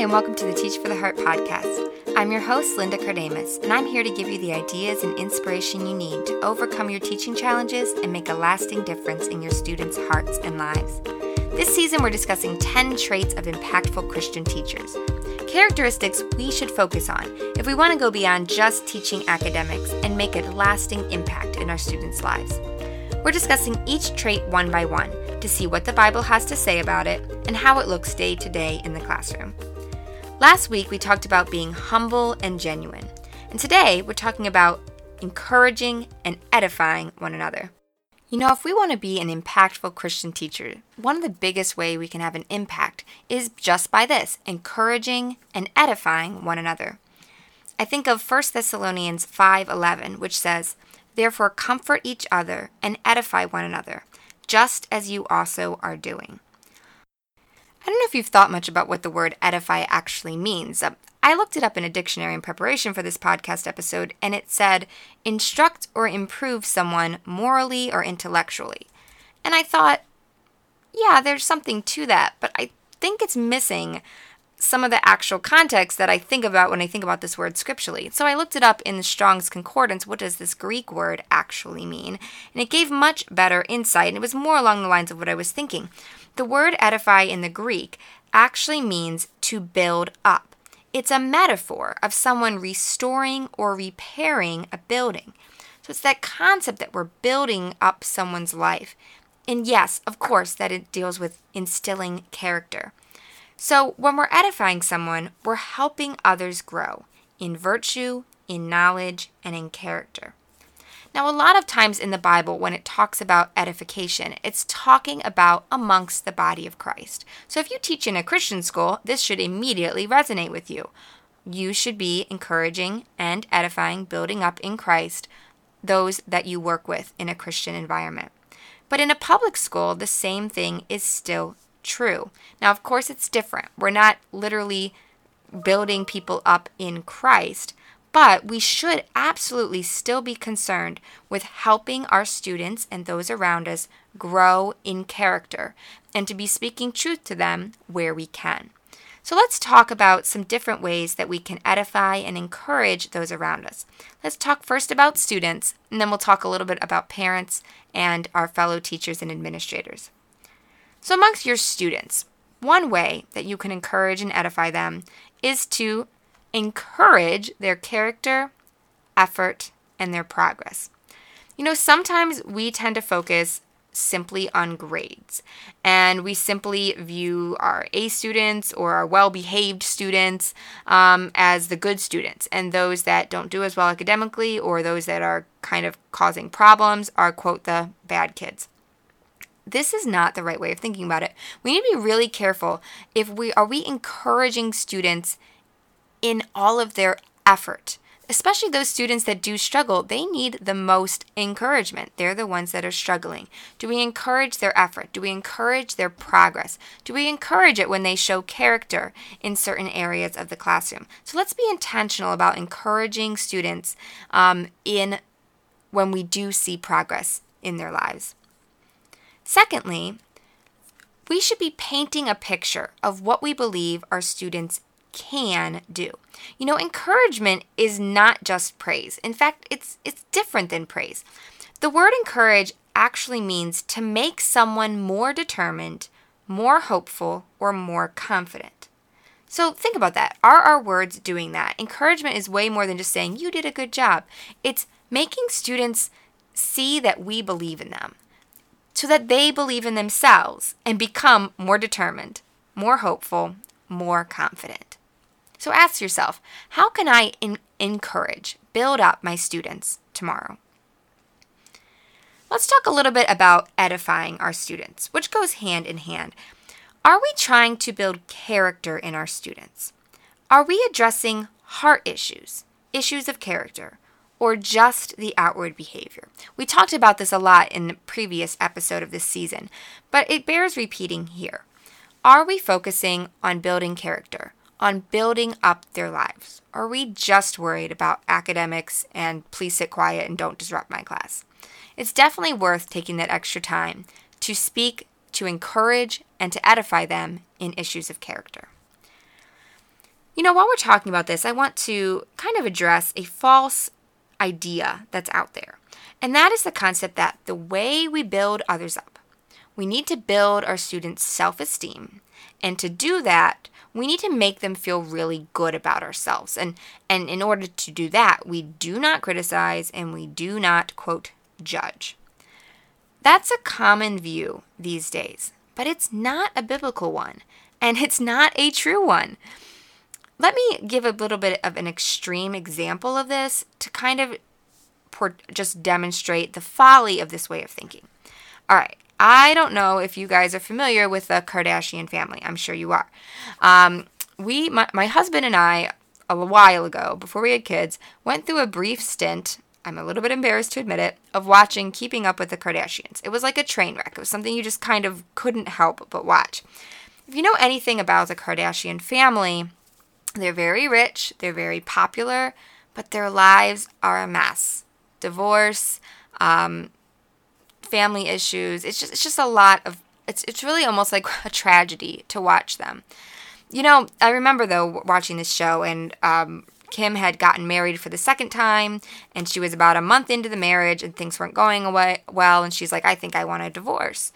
and welcome to the Teach for the Heart podcast. I'm your host, Linda Kardamis, and I'm here to give you the ideas and inspiration you need to overcome your teaching challenges and make a lasting difference in your students' hearts and lives. This season, we're discussing 10 traits of impactful Christian teachers. Characteristics we should focus on if we want to go beyond just teaching academics and make a lasting impact in our students' lives. We're discussing each trait one by one to see what the Bible has to say about it and how it looks day to day in the classroom. Last week, we talked about being humble and genuine. And today, we're talking about encouraging and edifying one another. You know, if we want to be an impactful Christian teacher, one of the biggest way we can have an impact is just by this, encouraging and edifying one another. I think of 1 Thessalonians 5:11, which says, "Therefore comfort each other and edify one another, just as you also are doing." If you've thought much about what the word edify actually means. Uh, I looked it up in a dictionary in preparation for this podcast episode, and it said instruct or improve someone morally or intellectually. And I thought, yeah, there's something to that, but I think it's missing some of the actual context that I think about when I think about this word scripturally. So I looked it up in the Strong's Concordance. What does this Greek word actually mean? And it gave much better insight, and it was more along the lines of what I was thinking. The word edify in the Greek actually means to build up. It's a metaphor of someone restoring or repairing a building. So it's that concept that we're building up someone's life. And yes, of course, that it deals with instilling character. So when we're edifying someone, we're helping others grow in virtue, in knowledge, and in character. Now, a lot of times in the Bible, when it talks about edification, it's talking about amongst the body of Christ. So if you teach in a Christian school, this should immediately resonate with you. You should be encouraging and edifying, building up in Christ those that you work with in a Christian environment. But in a public school, the same thing is still true. Now, of course, it's different. We're not literally building people up in Christ, but we should absolutely still be concerned with helping our students and those around us grow in character and to be speaking truth to them where we can. So let's talk about some different ways that we can edify and encourage those around us. Let's talk first about students, and then we'll talk a little bit about parents and our fellow teachers and administrators. So, amongst your students, one way that you can encourage and edify them is to encourage their character, effort, and their progress. You know, sometimes we tend to focus simply on grades and we simply view our A students or our well behaved students um, as the good students, and those that don't do as well academically or those that are kind of causing problems are, quote, the bad kids this is not the right way of thinking about it. We need to be really careful if we are we encouraging students in all of their effort. Especially those students that do struggle, they need the most encouragement. They're the ones that are struggling. Do we encourage their effort? Do we encourage their progress? Do we encourage it when they show character in certain areas of the classroom? So let's be intentional about encouraging students um, in when we do see progress in their lives. Secondly, we should be painting a picture of what we believe our students can do. You know, encouragement is not just praise. In fact, it's it's different than praise. The word encourage actually means to make someone more determined, more hopeful, or more confident. So think about that. Are our words doing that? Encouragement is way more than just saying you did a good job. It's making students see that we believe in them so that they believe in themselves and become more determined, more hopeful, more confident. So ask yourself how can I in- encourage, build up my students tomorrow? Let's talk a little bit about edifying our students, which goes hand in hand. Are we trying to build character in our students? Are we addressing heart issues, issues of character, or just the outward behavior? We talked about this a lot in the previous episode of this season, but it bears repeating here. Are we focusing on building character? on building up their lives? Are we just worried about academics and please sit quiet and don't disrupt my class? It's definitely worth taking that extra time to speak, to encourage, and to edify them in issues of character. You know, while we're talking about this, I want to kind of address a false idea that's out there. And that is the concept that the way we build others up, we need to build our students' self esteem. And to do that, we need to make them feel really good about ourselves. And, and in order to do that, we do not criticize and we do not, quote, judge. That's a common view these days, but it's not a biblical one, and it's not a true one. Let me give a little bit of an extreme example of this to kind of just demonstrate the folly of this way of thinking. All right, I don't know if you guys are familiar with the Kardashian family. I'm sure you are. Um, we, my, my husband and I, a while ago, before we had kids, went through a brief stint. I'm a little bit embarrassed to admit it, of watching Keeping Up with the Kardashians. It was like a train wreck. It was something you just kind of couldn't help but watch. If you know anything about the Kardashian family, they're very rich, they're very popular, but their lives are a mess. Divorce, um, family issues. It's just it's just a lot of it's it's really almost like a tragedy to watch them. You know, I remember though watching this show and um, Kim had gotten married for the second time and she was about a month into the marriage and things weren't going away well and she's like I think I want a divorce.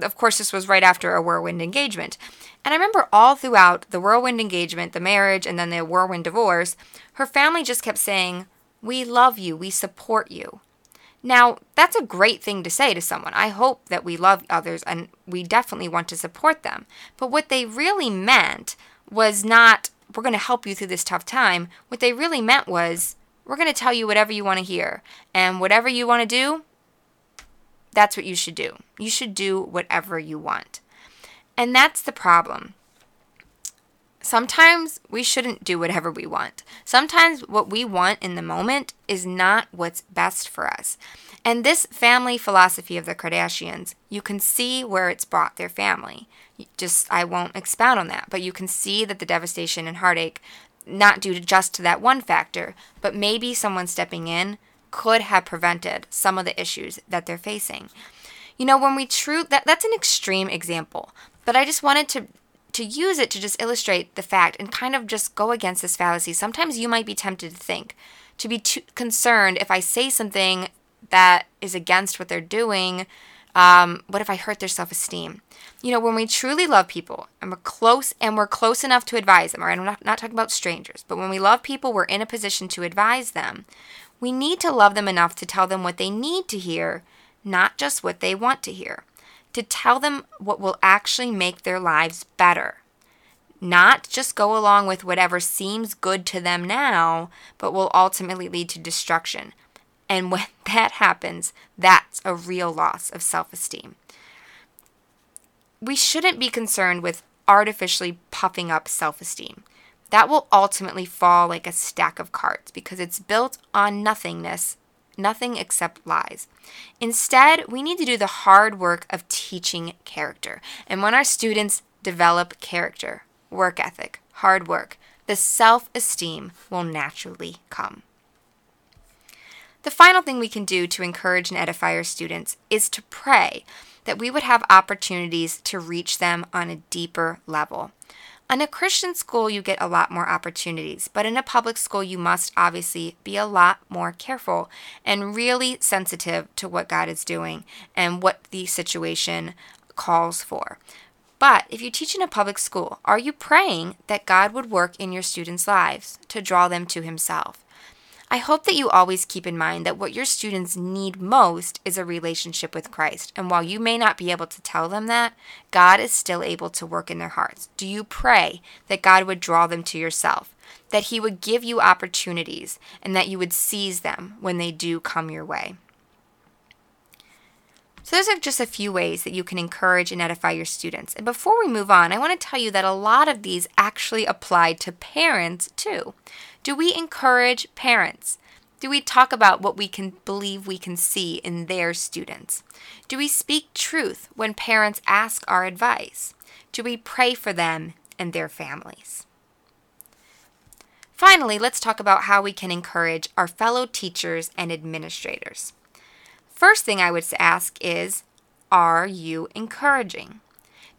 Of course this was right after a whirlwind engagement. And I remember all throughout the whirlwind engagement, the marriage, and then the whirlwind divorce, her family just kept saying, We love you, we support you. Now, that's a great thing to say to someone. I hope that we love others and we definitely want to support them. But what they really meant was not, we're going to help you through this tough time. What they really meant was, we're going to tell you whatever you want to hear. And whatever you want to do, that's what you should do. You should do whatever you want. And that's the problem. Sometimes we shouldn't do whatever we want. Sometimes what we want in the moment is not what's best for us. And this family philosophy of the Kardashians, you can see where it's brought their family. Just, I won't expound on that, but you can see that the devastation and heartache, not due to just to that one factor, but maybe someone stepping in could have prevented some of the issues that they're facing. You know, when we true that that's an extreme example, but I just wanted to to use it to just illustrate the fact and kind of just go against this fallacy. Sometimes you might be tempted to think, to be too concerned if I say something that is against what they're doing. Um, what if I hurt their self esteem? You know, when we truly love people and we're close and we're close enough to advise them, all right, I'm not, not talking about strangers, but when we love people, we're in a position to advise them. We need to love them enough to tell them what they need to hear, not just what they want to hear to tell them what will actually make their lives better. Not just go along with whatever seems good to them now, but will ultimately lead to destruction. And when that happens, that's a real loss of self esteem. We shouldn't be concerned with artificially puffing up self esteem. That will ultimately fall like a stack of cards because it's built on nothingness nothing except lies. Instead, we need to do the hard work of teaching character. And when our students develop character, work ethic, hard work, the self esteem will naturally come. The final thing we can do to encourage and edify our students is to pray that we would have opportunities to reach them on a deeper level. In a Christian school, you get a lot more opportunities, but in a public school, you must obviously be a lot more careful and really sensitive to what God is doing and what the situation calls for. But if you teach in a public school, are you praying that God would work in your students' lives to draw them to Himself? I hope that you always keep in mind that what your students need most is a relationship with Christ. And while you may not be able to tell them that, God is still able to work in their hearts. Do you pray that God would draw them to yourself, that He would give you opportunities, and that you would seize them when they do come your way? So, those are just a few ways that you can encourage and edify your students. And before we move on, I want to tell you that a lot of these actually apply to parents too. Do we encourage parents? Do we talk about what we can believe we can see in their students? Do we speak truth when parents ask our advice? Do we pray for them and their families? Finally, let's talk about how we can encourage our fellow teachers and administrators. First thing I would ask is Are you encouraging?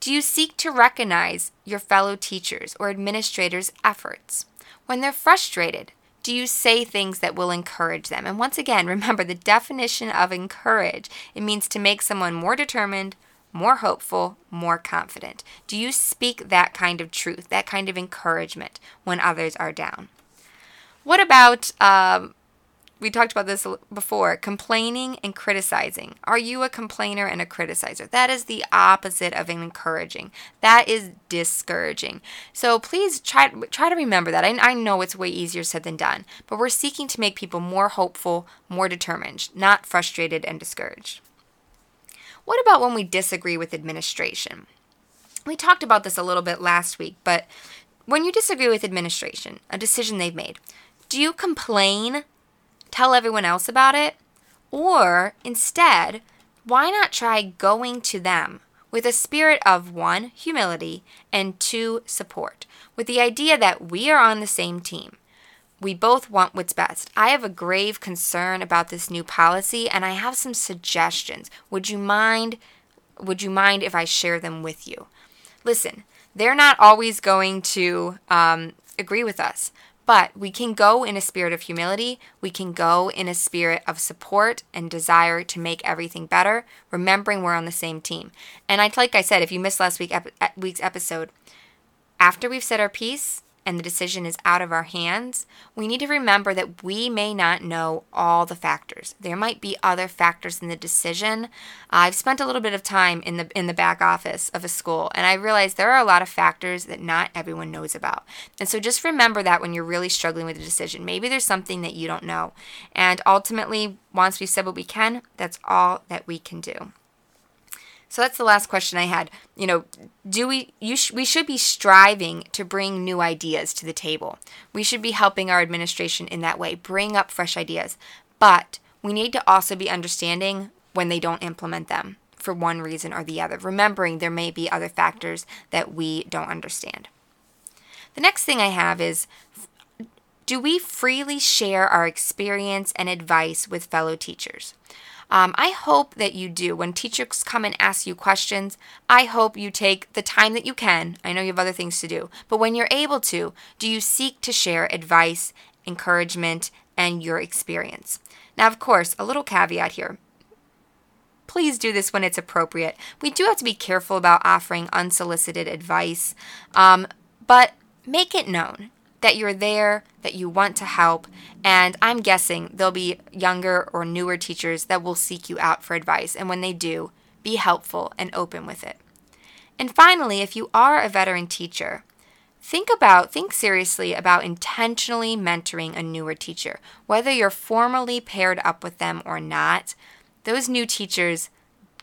Do you seek to recognize your fellow teachers or administrators' efforts? When they're frustrated, do you say things that will encourage them? And once again, remember the definition of encourage. It means to make someone more determined, more hopeful, more confident. Do you speak that kind of truth, that kind of encouragement when others are down? What about um, we talked about this before complaining and criticizing. Are you a complainer and a criticizer? That is the opposite of encouraging. That is discouraging. So please try, try to remember that. I, I know it's way easier said than done, but we're seeking to make people more hopeful, more determined, not frustrated and discouraged. What about when we disagree with administration? We talked about this a little bit last week, but when you disagree with administration, a decision they've made, do you complain tell everyone else about it? Or instead, why not try going to them with a spirit of one, humility, and two, support, with the idea that we are on the same team. We both want what's best. I have a grave concern about this new policy and I have some suggestions. Would you mind would you mind if I share them with you? Listen, they're not always going to um, agree with us, but we can go in a spirit of humility. We can go in a spirit of support and desire to make everything better, remembering we're on the same team. And I, like I said, if you missed last week, week's episode, after we've said our piece, and the decision is out of our hands, we need to remember that we may not know all the factors. There might be other factors in the decision. I've spent a little bit of time in the in the back office of a school and I realize there are a lot of factors that not everyone knows about. And so just remember that when you're really struggling with a decision. Maybe there's something that you don't know. And ultimately, once we've said what we can, that's all that we can do. So that's the last question I had. You know, do we you sh- we should be striving to bring new ideas to the table. We should be helping our administration in that way, bring up fresh ideas. But we need to also be understanding when they don't implement them for one reason or the other, remembering there may be other factors that we don't understand. The next thing I have is do we freely share our experience and advice with fellow teachers? Um, I hope that you do. When teachers come and ask you questions, I hope you take the time that you can. I know you have other things to do, but when you're able to, do you seek to share advice, encouragement, and your experience? Now, of course, a little caveat here. Please do this when it's appropriate. We do have to be careful about offering unsolicited advice, um, but make it known that you're there, that you want to help, and I'm guessing there'll be younger or newer teachers that will seek you out for advice. And when they do, be helpful and open with it. And finally, if you are a veteran teacher, think about, think seriously about intentionally mentoring a newer teacher. Whether you're formally paired up with them or not, those new teachers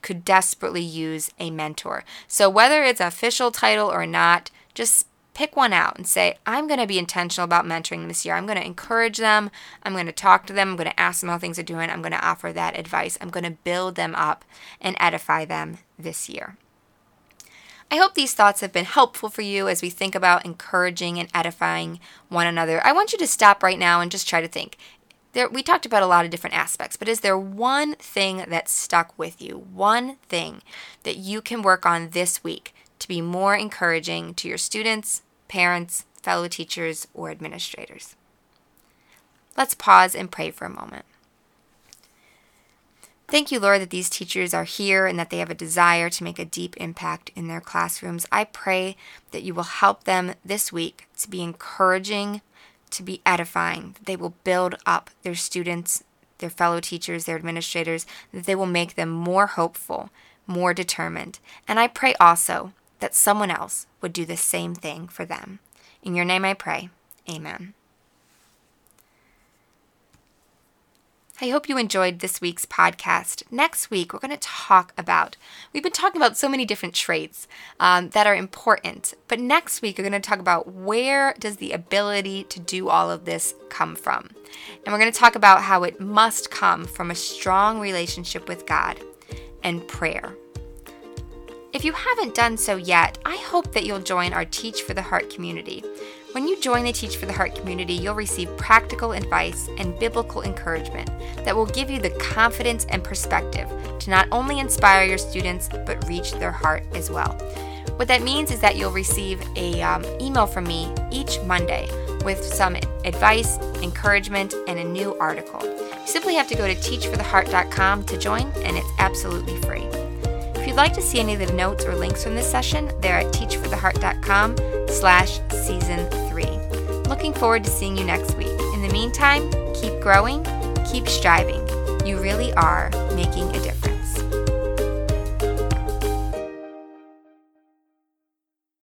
could desperately use a mentor. So whether it's official title or not, just pick one out and say, I'm going to be intentional about mentoring this year. I'm going to encourage them. I'm going to talk to them. I'm going to ask them how things are doing. I'm going to offer that advice. I'm going to build them up and edify them this year. I hope these thoughts have been helpful for you as we think about encouraging and edifying one another. I want you to stop right now and just try to think. There, we talked about a lot of different aspects, but is there one thing that stuck with you? One thing that you can work on this week to be more encouraging to your students, parents, fellow teachers, or administrators. Let's pause and pray for a moment. Thank you, Lord, that these teachers are here and that they have a desire to make a deep impact in their classrooms. I pray that you will help them this week to be encouraging, to be edifying, that they will build up their students, their fellow teachers, their administrators, that they will make them more hopeful, more determined. And I pray also that someone else would do the same thing for them. In your name I pray. Amen. I hope you enjoyed this week's podcast. Next week, we're going to talk about, we've been talking about so many different traits um, that are important, but next week, we're going to talk about where does the ability to do all of this come from? And we're going to talk about how it must come from a strong relationship with God and prayer. If you haven't done so yet, I hope that you'll join our Teach for the Heart community. When you join the Teach for the Heart community, you'll receive practical advice and biblical encouragement that will give you the confidence and perspective to not only inspire your students, but reach their heart as well. What that means is that you'll receive a um, email from me each Monday with some advice, encouragement, and a new article. You simply have to go to teachfortheheart.com to join, and it's absolutely free. If you'd like to see any of the notes or links from this session, they're at teachfortheheart.com slash season three. Looking forward to seeing you next week. In the meantime, keep growing, keep striving. You really are making a difference.